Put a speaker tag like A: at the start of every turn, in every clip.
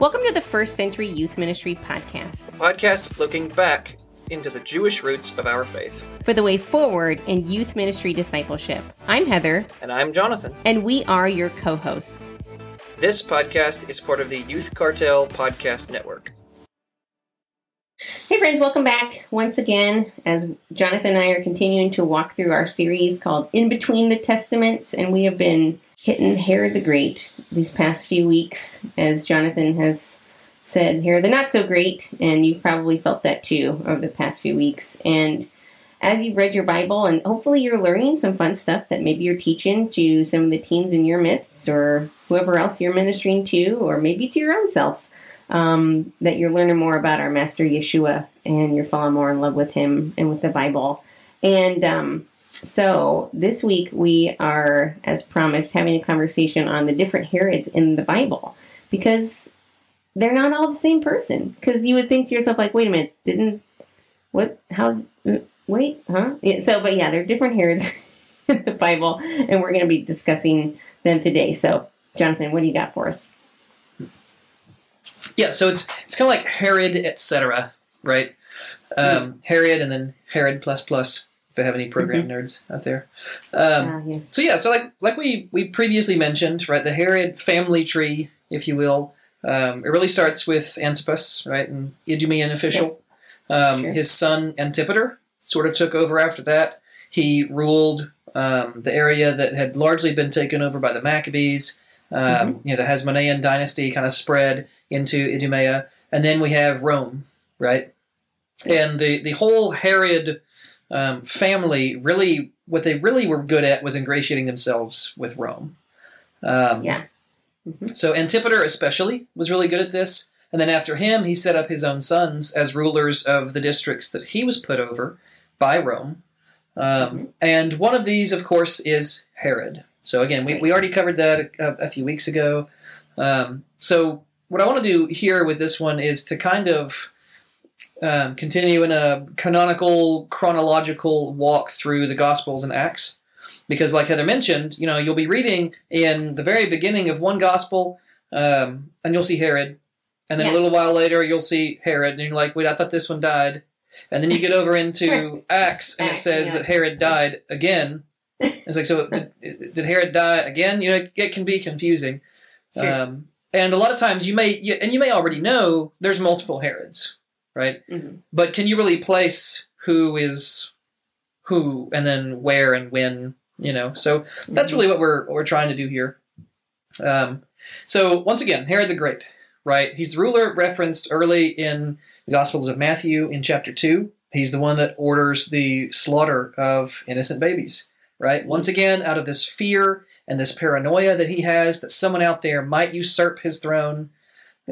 A: Welcome to the First Century Youth Ministry Podcast,
B: a podcast looking back into the Jewish roots of our faith.
A: For the way forward in youth ministry discipleship. I'm Heather.
B: And I'm Jonathan.
A: And we are your co hosts.
B: This podcast is part of the Youth Cartel Podcast Network.
A: Hey, friends, welcome back once again as Jonathan and I are continuing to walk through our series called In Between the Testaments, and we have been hitting Herod the Great these past few weeks, as Jonathan has said here, the not so great, and you've probably felt that too over the past few weeks. And as you've read your Bible, and hopefully you're learning some fun stuff that maybe you're teaching to some of the teens in your midst, or whoever else you're ministering to, or maybe to your own self, um, that you're learning more about our Master Yeshua and you're falling more in love with him and with the Bible. And um, so this week we are, as promised, having a conversation on the different Herods in the Bible because they're not all the same person. Because you would think to yourself, like, wait a minute, didn't what? How's mm, wait, huh? Yeah, so, but yeah, they're different Herods in the Bible, and we're going to be discussing them today. So, Jonathan, what do you got for us?
B: Yeah, so it's it's kind of like Herod, etc. Right? Um, Herod, and then Herod plus plus if I have any program mm-hmm. nerds out there. Um, uh, yes. So yeah, so like like we we previously mentioned, right, the Herod family tree, if you will, um, it really starts with Antipas, right, and Idumean official. Um, sure. His son Antipater sort of took over after that. He ruled um, the area that had largely been taken over by the Maccabees. Um, mm-hmm. You know, the Hasmonean dynasty kind of spread into Idumea, and then we have Rome, right? And the the whole Herod um, family really what they really were good at was ingratiating themselves with Rome.
A: Um, yeah.
B: Mm-hmm. So Antipater especially was really good at this. And then after him, he set up his own sons as rulers of the districts that he was put over by Rome. Um, mm-hmm. And one of these, of course, is Herod. So again, we, we already covered that a, a few weeks ago. Um, so what I want to do here with this one is to kind of um, continue in a canonical, chronological walk through the Gospels and Acts. Because, like Heather mentioned, you know, you'll be reading in the very beginning of one Gospel, um, and you'll see Herod, and then yeah. a little while later you'll see Herod, and you're like, wait, I thought this one died. And then you get over into Acts, and it says yeah. that Herod died again. It's like, so did, did Herod die again? You know, it can be confusing. Sure. Um, and a lot of times you may, and you may already know there's multiple Herods right? Mm-hmm. But can you really place who is who and then where and when? You know, so that's mm-hmm. really what we're what we're trying to do here. Um, so once again, Herod the Great, right? He's the ruler referenced early in the Gospels of Matthew in chapter two. He's the one that orders the slaughter of innocent babies, right? Once mm-hmm. again, out of this fear and this paranoia that he has that someone out there might usurp his throne,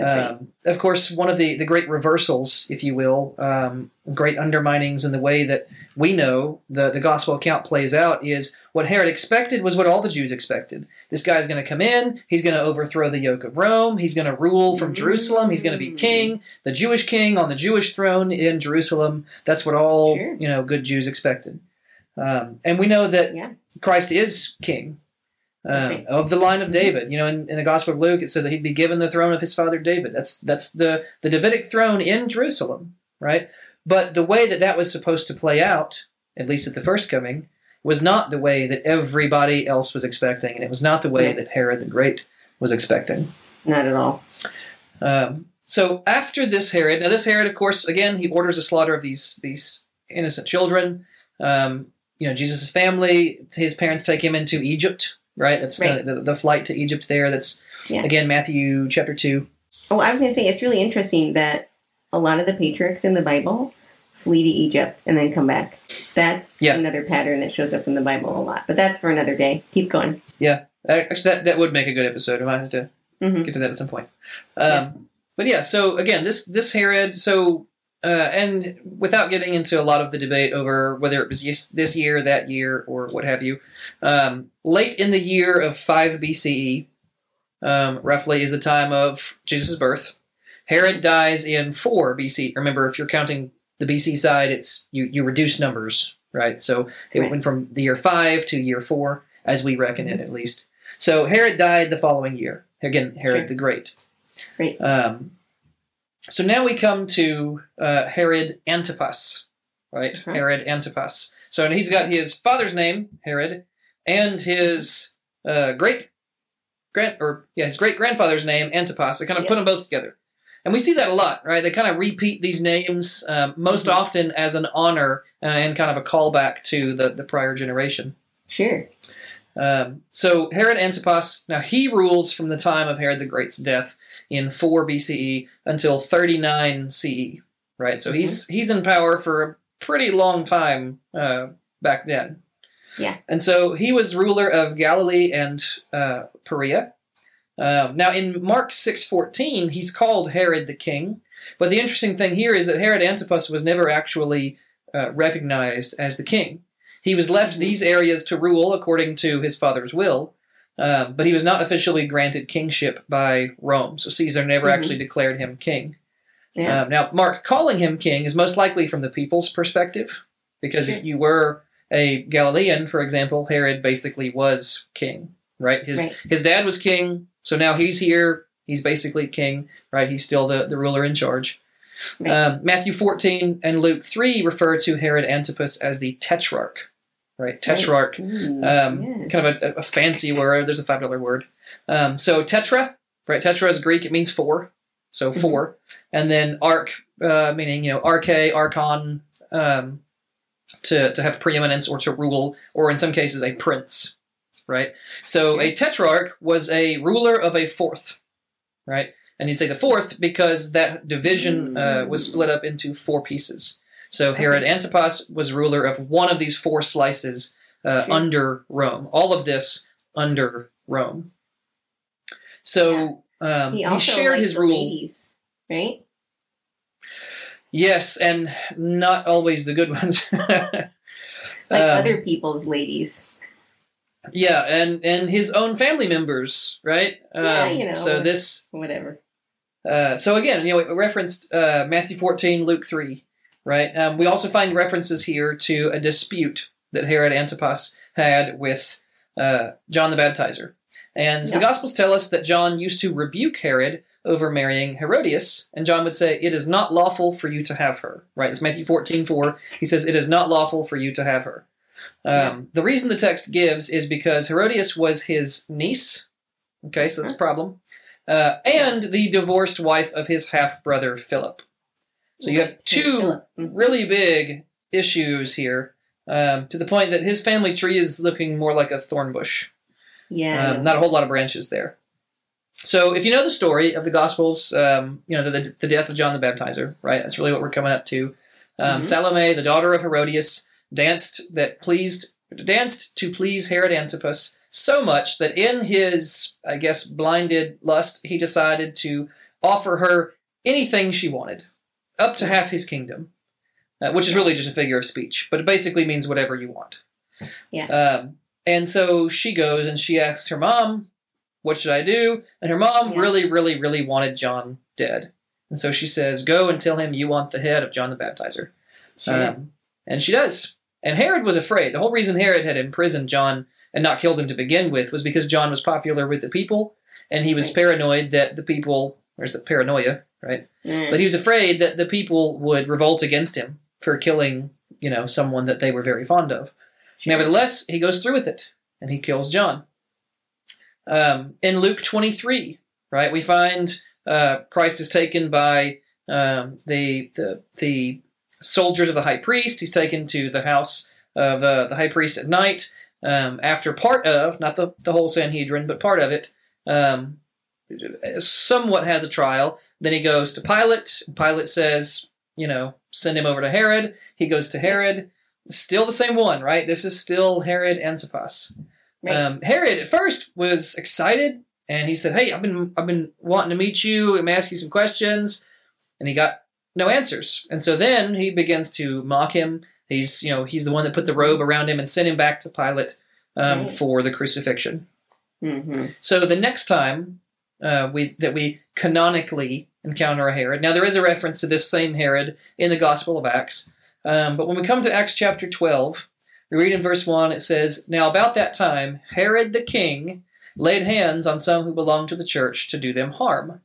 B: um, of course, one of the, the great reversals, if you will, um, great underminings in the way that we know the, the gospel account plays out is what Herod expected was what all the Jews expected. This guy's going to come in, he's going to overthrow the yoke of Rome, he's going to rule from Jerusalem, he's going to be mm. king, the Jewish king on the Jewish throne in Jerusalem. That's what all sure. you know good Jews expected. Um, and we know that yeah. Christ is king uh, of the line of David. You know, in, in, the Gospel of Luke, it says that he'd be given the throne of his father David. That's that's the the Davidic throne in Jerusalem, right? But the way that that was supposed to play out, at least at the first coming, was not the way that everybody else was expecting, and it was not the way that Herod the Great was expecting.
A: Not at all.
B: Um, so after this Herod, now this Herod, of course, again, he orders the slaughter of these these innocent children. Um, you know, Jesus' family, his parents take him into Egypt, right? That's right. Kind of the, the, flight to Egypt there. That's yeah. again Matthew chapter two.
A: Oh, I was going to say it's really interesting that a lot of the patriarchs in the Bible flee to Egypt and then come back. That's yeah. another pattern that shows up in the Bible a lot. But that's for another day. Keep going.
B: Yeah, actually, that that would make a good episode. I might have to mm-hmm. get to that at some point. Um, yeah. But yeah, so again, this this Herod. So uh, and without getting into a lot of the debate over whether it was this year, that year, or what have you, um, late in the year of 5 BCE, um, roughly, is the time of Jesus' birth. Herod dies in 4 BC. Remember, if you're counting the BC side, it's you, you reduce numbers, right? So it right. went from the year 5 to year 4, as we reckon it at least. So Herod died the following year. Again, Herod sure. the Great.
A: Right.
B: Um, so now we come to uh, Herod Antipas, right? Herod Antipas. So and he's got his father's name, Herod, and his uh, great grand or yeah, his great grandfather's name, Antipas. They kind of
A: Yep.
B: put them both together, and we see that a lot, right? They kind of repeat these names um, most
A: Mhm.
B: often as an honor and, and kind of a callback to the the prior generation.
A: Sure.
B: Um, so Herod Antipas, now he rules from the time of Herod the Great's death in 4 BCE until 39 CE, right? So he's he's in power for a pretty long time uh, back then.
A: Yeah.
B: And so he was ruler of Galilee and uh, Perea. Um, now in Mark 6:14, he's called Herod the king, but the interesting thing here is that Herod Antipas was never actually uh, recognized as the king. He was left
A: Mhm.
B: these areas to rule according to his father's will, um, but he was not officially granted kingship by Rome. So Caesar never
A: Mhm.
B: actually declared him king.
A: Yeah.
B: Um, now, Mark calling him king is most likely from the people's perspective, because if you were a Galilean, for example, Herod basically was king, right? His
A: Right.
B: his dad was king, so now he's here. He's basically king, right? He's still the, the ruler in charge.
A: Right.
B: Um, Matthew 14 and Luke 3 refer to Herod Antipas as the tetrarch, right? Tetrarch, um,
A: yes.
B: kind of a, a fancy word. There's a five dollar word. Um, so tetra, right? Tetra is Greek. It means four. So
A: Mhm.
B: 4 and then arch, uh, meaning you know arche, archon, um, to to have preeminence or to rule, or in some cases a prince, right? So a tetrarch was a ruler of a fourth, right? And you'd say the fourth because that division uh, was split up into four pieces. So Herod Antipas was ruler of one of these four slices uh,
A: Sure.
B: under Rome. All of this under Rome. So um,
A: he
B: he, shared his rule.
A: ladies, right?
B: Yes, and not always the good ones.
A: Like
B: Um,
A: other people's ladies.
B: yeah, and and his own family members, right?
A: Yeah,
B: Um,
A: you know,
B: So this,
A: Whatever.
B: uh, so again, you know, we referenced uh, Matthew fourteen, Luke three, right? Um, we also find references here to a dispute that Herod Antipas had with uh, John the Baptizer, and the Gospels tell us that John used to rebuke Herod over marrying Herodias, and John would say, "It is not lawful for you to have her." Right? It's Matthew fourteen four. He says, "It is not lawful for you to have her." Um,
A: Yeah.
B: The reason the text gives is because Herodias was his niece. Okay, so that's a problem. Uh, and the divorced wife of his half brother Philip. So you have two
A: Mhm.
B: really big issues here, um, to the point that his family tree is looking more like a thorn bush.
A: Yeah.
B: Um, not a whole lot of branches there. So if you know the story of the Gospels, um, you know the, the, the death of John the Baptizer, right? That's really what we're coming up to. Um,
A: Mhm.
B: Salome, the daughter of Herodias, danced that pleased danced to please Herod Antipas so much that in his, I guess, blinded lust, he decided to offer her anything she wanted, up to half his kingdom, uh, which is really just a figure of speech, but it basically means whatever you want.
A: Yeah.
B: Um, and so she goes and she asks her mom, "What should I do?" And her mom
A: Yeah.
B: really, really, really wanted John dead, and so she says, "Go and tell him you want the head of John the Baptizer."
A: Sure.
B: Um, and she does. And Herod was afraid. The whole reason Herod had imprisoned John and not killed him to begin with was because John was popular with the people, and he was
A: Right.
B: paranoid that the people, there's the paranoia, right?
A: Mm.
B: But he was afraid that the people would revolt against him for killing, you know, someone that they were very fond of.
A: Sure.
B: Nevertheless, he goes through with it, and he kills John. Um, in Luke 23, right, we find uh, Christ is taken by um, the, the the soldiers of the high priest. He's taken to the house of uh, the high priest at night. Um, after part of, not the, the whole Sanhedrin, but part of it, um, somewhat has a trial. Then he goes to Pilate. Pilate says, you know, send him over to Herod. He goes to Herod. Still the same one, right? This is still Herod Antipas.
A: Right.
B: Um, Herod at first was excited, and he said, "Hey, I've been I've been wanting to meet you. I'm ask you some questions," and he got no answers. And so then he begins to mock him. He's you know he's the one that put the robe around him and sent him back to Pilate um,
A: Right.
B: for the crucifixion.
A: Mhm.
B: So the next time uh, we that we canonically encounter a Herod, now there is a reference to this same Herod in the Gospel of Acts, um, but when we come to Acts chapter twelve, we read in verse one. It says, "Now about that time, Herod the king laid hands on some who belonged to the church to do them harm."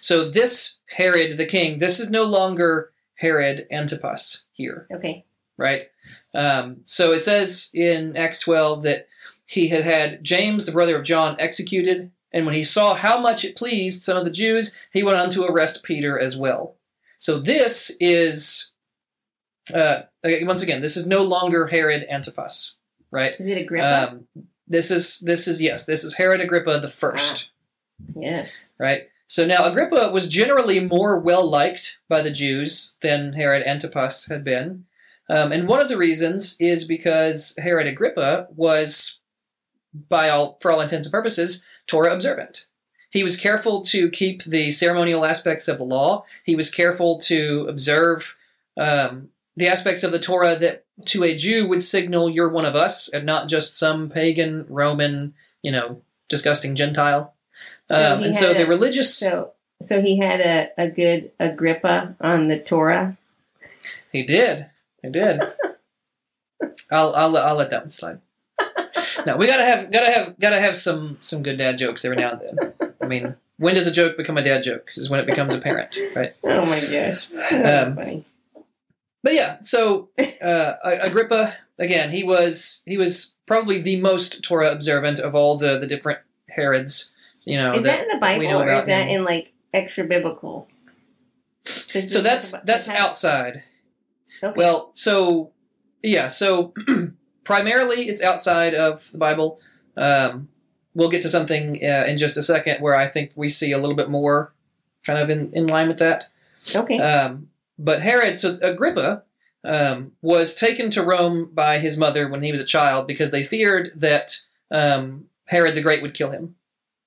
B: So this Herod the king, this is no longer Herod Antipas here,
A: Okay.
B: right? Um, so it says in Acts 12 that he had had James, the brother of John, executed, and when he saw how much it pleased some of the Jews, he went on to arrest Peter as well. So this is, uh, once again, this is no longer Herod Antipas, right?
A: Is it Agrippa?
B: Um, this is this is yes, this is Herod Agrippa the first,
A: yes.
B: right? So now Agrippa was generally more well liked by the Jews than Herod Antipas had been, um, and one of the reasons is because Herod Agrippa was, by all for all intents and purposes, Torah observant. He was careful to keep the ceremonial aspects of the law. He was careful to observe um, the aspects of the Torah that to a Jew would signal you're one of us and not just some pagan Roman, you know, disgusting Gentile.
A: So
B: Um, and so the
A: a-
B: religious,
A: So so he had a, a good Agrippa on the Torah.
B: he did, he did. I'll, I'll I'll let that one slide. No, we gotta have gotta have gotta have some some good dad jokes every now and then. I mean, when does a joke become a dad joke? Is when it becomes apparent, right?
A: Oh my gosh.
B: Um,
A: funny.
B: But yeah, so uh, Agrippa again, he was he was probably the most Torah observant of all the the different Herods. You know,
A: Is that in the Bible or is that
B: him.
A: in like extra biblical?
B: so that's that's outside.
A: Okay.
B: Well, so yeah, so primarily it's outside of the Bible. Um, we'll get to something uh, in just a second where I think we see a little bit more kind of in, in line with that.
A: okay.
B: Um, but Herod, so Agrippa, um, was taken to Rome by his mother when he was a child because they feared that um, Herod the Great would kill him,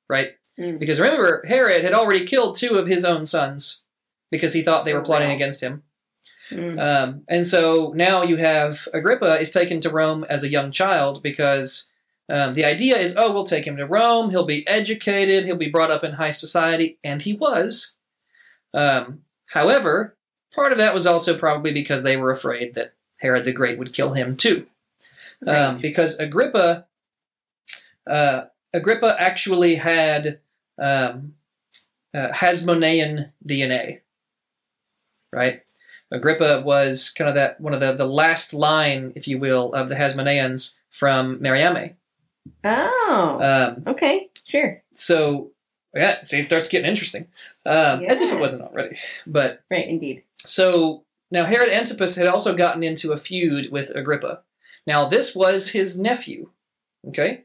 B: right?
A: Mm.
B: Because remember, Herod had already killed two of his own sons because he thought they were plotting
A: wow.
B: against him.
A: Mm.
B: Um, and so now you have Agrippa is taken to Rome as a young child because um, the idea is, oh, we'll take him to Rome. He'll be educated. He'll be brought up in high society, and he was. Um, however, part of that was also probably because they were afraid that Herod the Great would kill him too, um,
A: Right.
B: because Agrippa, uh, Agrippa actually had um, uh, Hasmonean DNA, right? Agrippa was kind of that one of the, the last line, if you will, of the Hasmoneans from Mariamne.
A: oh.
B: Um,
A: okay. Sure.
B: so yeah, see, it starts getting interesting, um, as if it wasn't already. But
A: Right. Indeed.
B: so now Herod Antipas had also gotten into a feud with Agrippa. Now this was his nephew. Okay,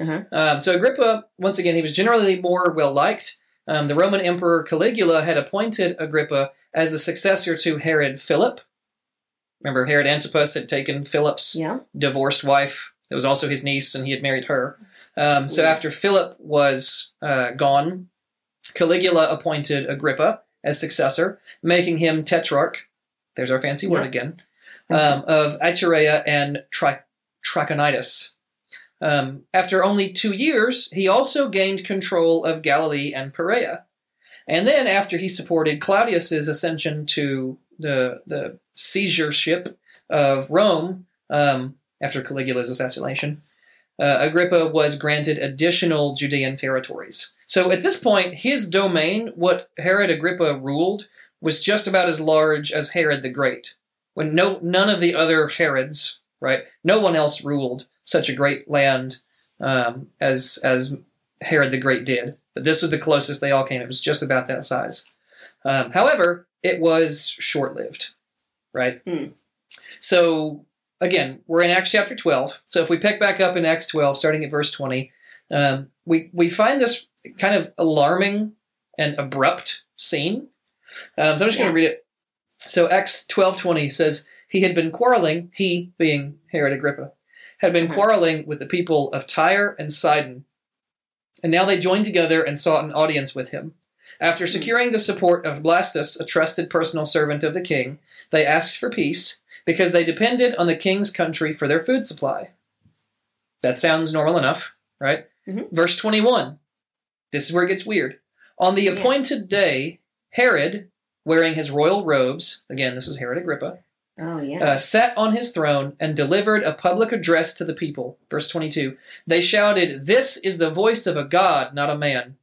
A: Uh-huh.
B: um, so Agrippa, once again, he was generally more well liked. Um, the Roman Emperor Caligula had appointed Agrippa as the successor to Herod Philip. Remember, Herod Antipas had taken Philip's
A: Yeah.
B: divorced wife. It was also his niece, and he had married her. Um, so
A: Yeah.
B: after Philip was uh, gone, Caligula appointed Agrippa as successor, making him tetrarch. There's our fancy word
A: Yeah.
B: again um, of Iturea and Tri- Trachonitis. Um, after only two years, he also gained control of Galilee and Perea. And then, after he supported Claudius's ascension to the the Caesarship of Rome um, after Caligula's assassination, uh, Agrippa was granted additional Judean territories. So at this point, his domain, what Herod Agrippa ruled, was just about as large as Herod the Great. When no none of the other Herods, right, no one else ruled such a great land um, as as Herod the Great did. But this was the closest they all came. It was just about that size. Um, however, it was short lived, right?
A: Hmm.
B: So again, we're in Acts chapter 12. So if we pick back up in Acts 12, starting at verse 20, um, we, we find this kind of alarming and abrupt scene. Um, so I'm just going to read it. So Acts 12:20 says he had been quarreling, he being Herod Agrippa, had been quarreling with the people of Tyre and Sidon. And now they joined together and sought an audience with him. After securing the support of Blastus, a trusted personal servant of the king, they asked for peace because they depended on the king's country for their food supply. That sounds normal enough, right?
A: Mhm.
B: Verse 21. This is where it gets weird. On the appointed day, Herod, wearing his royal robes, again, this is Herod Agrippa,
A: Oh yeah.
B: uh, sat on his throne and delivered a public address to the people. Verse 22. They shouted, This is the voice of a God, not a man.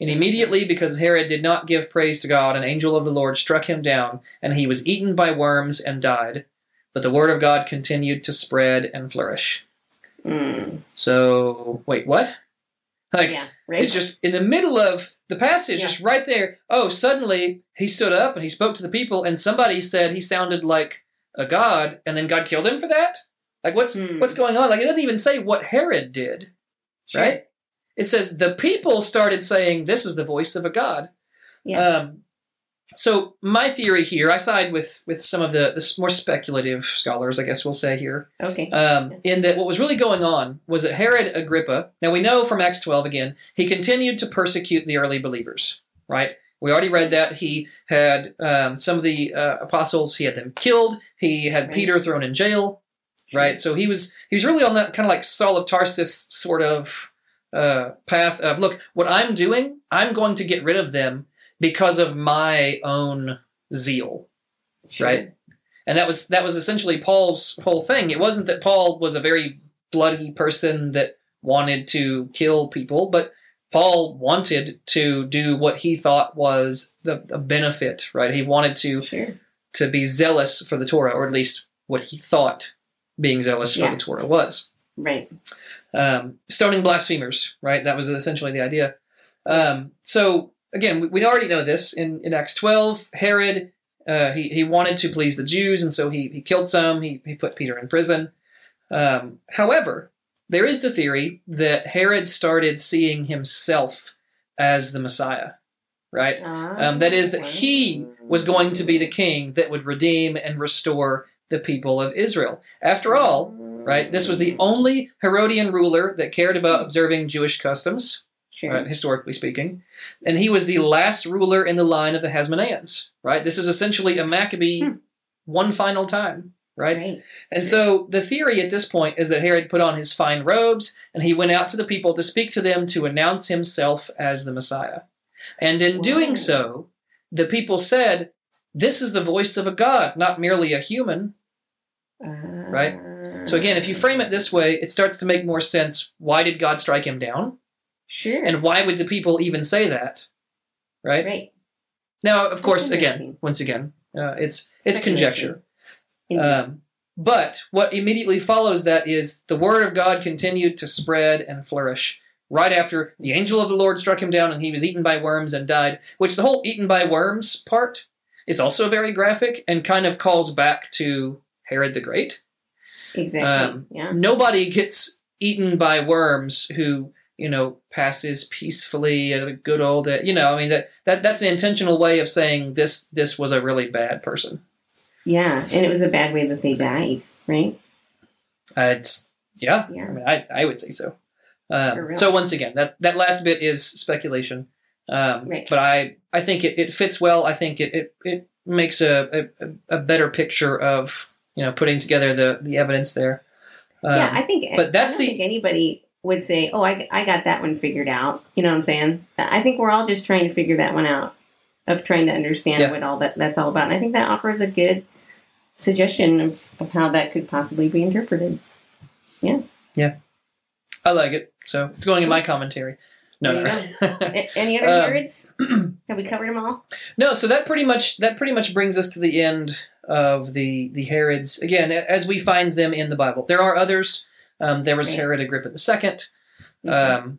B: And immediately, because Herod did not give praise to God, an angel of the Lord struck him down, and he was eaten by worms and died. But the word of God continued to spread and flourish.
A: Mm.
B: So, wait, what? Like,
A: yeah, right.
B: it's just in the middle of the passage,
A: Yeah.
B: just right there. Oh, suddenly he stood up and he spoke to the people, and somebody said he sounded like a god, and then God killed him for that. Like, what's
A: Hmm.
B: what's going on? Like, it doesn't even say what Herod did,
A: Sure.
B: right? It says the people started saying, "This is the voice of a god."
A: Yeah.
B: Um, so my theory here, I side with with some of the, the more speculative scholars, I guess we'll say here,
A: okay.
B: um, in that what was really going on was that Herod Agrippa, now we know from Acts 12 again, he continued to persecute the early believers, right? We already read that. He had um, some of the uh, apostles, he had them killed. He had
A: Right.
B: Peter thrown in jail, right? So he was he was really on that kind of like Saul of Tarsus sort of uh, path of look, what I'm doing, I'm going to get rid of them because of my own zeal,
A: Sure.
B: right? and that was that was essentially Paul's whole thing. It wasn't that Paul was a very bloody person that wanted to kill people, but Paul wanted to do what he thought was the, the benefit, right? He wanted to
A: Sure.
B: to be zealous for the Torah, or at least what he thought being zealous
A: Yeah.
B: for the Torah was.
A: Right.
B: Um, stoning blasphemers, right? That was essentially the idea. Um, so again, we, we already know this in, in Acts 12. Herod, uh, he, he wanted to please the Jews, and so he, he killed some. He, he put Peter in prison. Um, however, there is the theory that Herod started seeing himself as the Messiah, right? Um, that is, that he was going to be the king that would redeem and restore the people of Israel. After all, right, this was the only Herodian ruler that cared about observing Jewish customs,
A: Sure.
B: right, historically speaking, and he was the last ruler in the line of the Hasmoneans, right? This is essentially a Maccabee
A: Hmm.
B: one final time, right?
A: Right.
B: And so the theory at this point is that Herod put on his fine robes and he went out to the people to speak to them to announce himself as the Messiah. And in
A: Whoa.
B: doing so, the people said, This is the voice of a God, not merely a human.
A: Right.
B: So again, if you frame it this way, it starts to make more sense. Why did God strike him down?
A: Sure.
B: And why would the people even say that? Right?
A: right.
B: Now, of course, again, once again, uh, it's it's conjecture. Um, but what immediately follows that is the word of God continued to spread and flourish. Right after the angel of the Lord struck him down and he was eaten by worms and died, which the whole eaten by worms part is also very graphic and kind of calls back to Herod the Great.
A: exactly.
B: um,
A: yeah.
B: Nobody gets eaten by worms who, you know, passes peacefully at a good old, you know, I mean that, that that's an intentional way of saying this this was a really bad person.
A: Yeah. And it was a bad way that they died. Right.
B: Uh, it's yeah,
A: Yeah.
B: I mean, I, I would say so. Um, so once again, that that last bit is speculation, um,
A: Right.
B: but I I think it, it fits well. I think it it, it makes a, a a better picture of you know putting together the the evidence there. Um,
A: yeah. I think.
B: but that's
A: I don't
B: the-
A: think anybody would say, "Oh, I, I got that one figured out." You know what I'm saying? I think we're all just trying to figure that one out, of trying to understand
B: Yeah.
A: what all that that's all about. And I think that offers a good suggestion of, of how that could possibly be interpreted. Yeah. Yeah.
B: I like it, so it's going in my commentary. No, no.
A: Any other
B: Um,
A: words? Have we covered them all?
B: No, so that pretty much that pretty much brings us to the end of the the Herods again as we find them in the Bible. There are others. Um, there was
A: Right.
B: Herod Agrippa the second.
A: Mhm.
B: Um,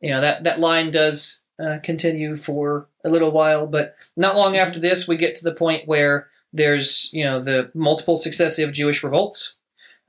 B: you know that that line does uh, continue for a little while, but not long after this, we get to the point where there's you know the multiple successive Jewish revolts.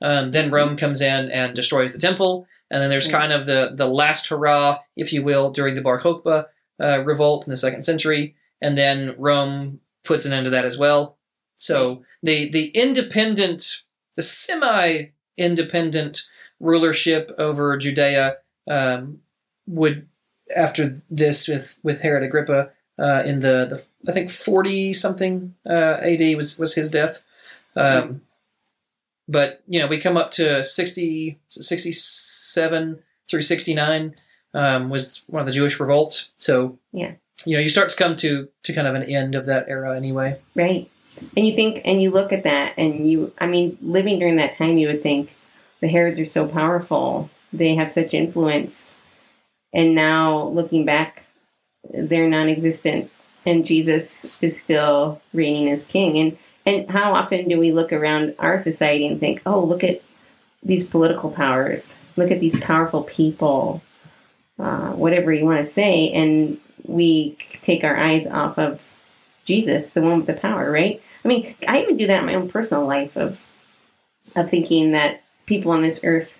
B: Um, then Rome comes in and destroys the temple, and then there's kind of the the last hurrah, if you will, during the Bar Kokhba uh, revolt in the second century, and then Rome puts an end to that as well. So the the independent, the semi independent rulership over Judea um, would after this with with Herod Agrippa uh, in the, the I think forty something uh, A.D. was was his death. Um, but you know we come up to 60, 67 through sixty nine um, was one of the Jewish revolts. So
A: Yeah.
B: you know you start to come to to kind of an end of that era anyway.
A: Right. And you think, and you look at that, and you, I mean, living during that time, you would think the Herods are so powerful. They have such influence. And now looking back they're non-existent, and Jesus is still reigning as king. And and how often do we look around our society and think, oh, look at these political powers, look at these powerful people, uh, whatever you want to say, and we take our eyes off of Jesus, the one with the power, right? I mean, I even do that in my own personal life of of thinking that people on this earth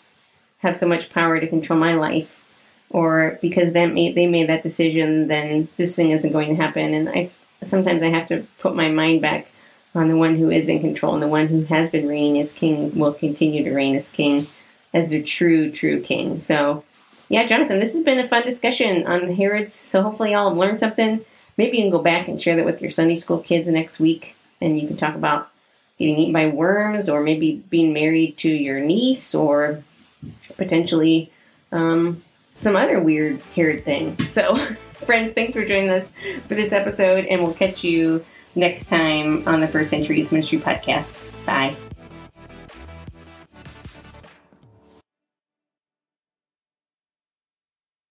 A: have so much power to control my life, or because they made they made that decision, then this thing isn't going to happen. And I sometimes I have to put my mind back on the one who is in control and the one who has been reigning as king will continue to reign as king as the true true king. So yeah, Jonathan, this has been a fun discussion on Herods. So hopefully y'all have learned something. Maybe you can go back and share that with your Sunday school kids next week, and you can talk about getting eaten by worms, or maybe being married to your niece, or potentially um, some other weird Herod thing. So, friends, thanks for joining us for this episode, and we'll catch you next time on the First Century Youth Ministry podcast. Bye.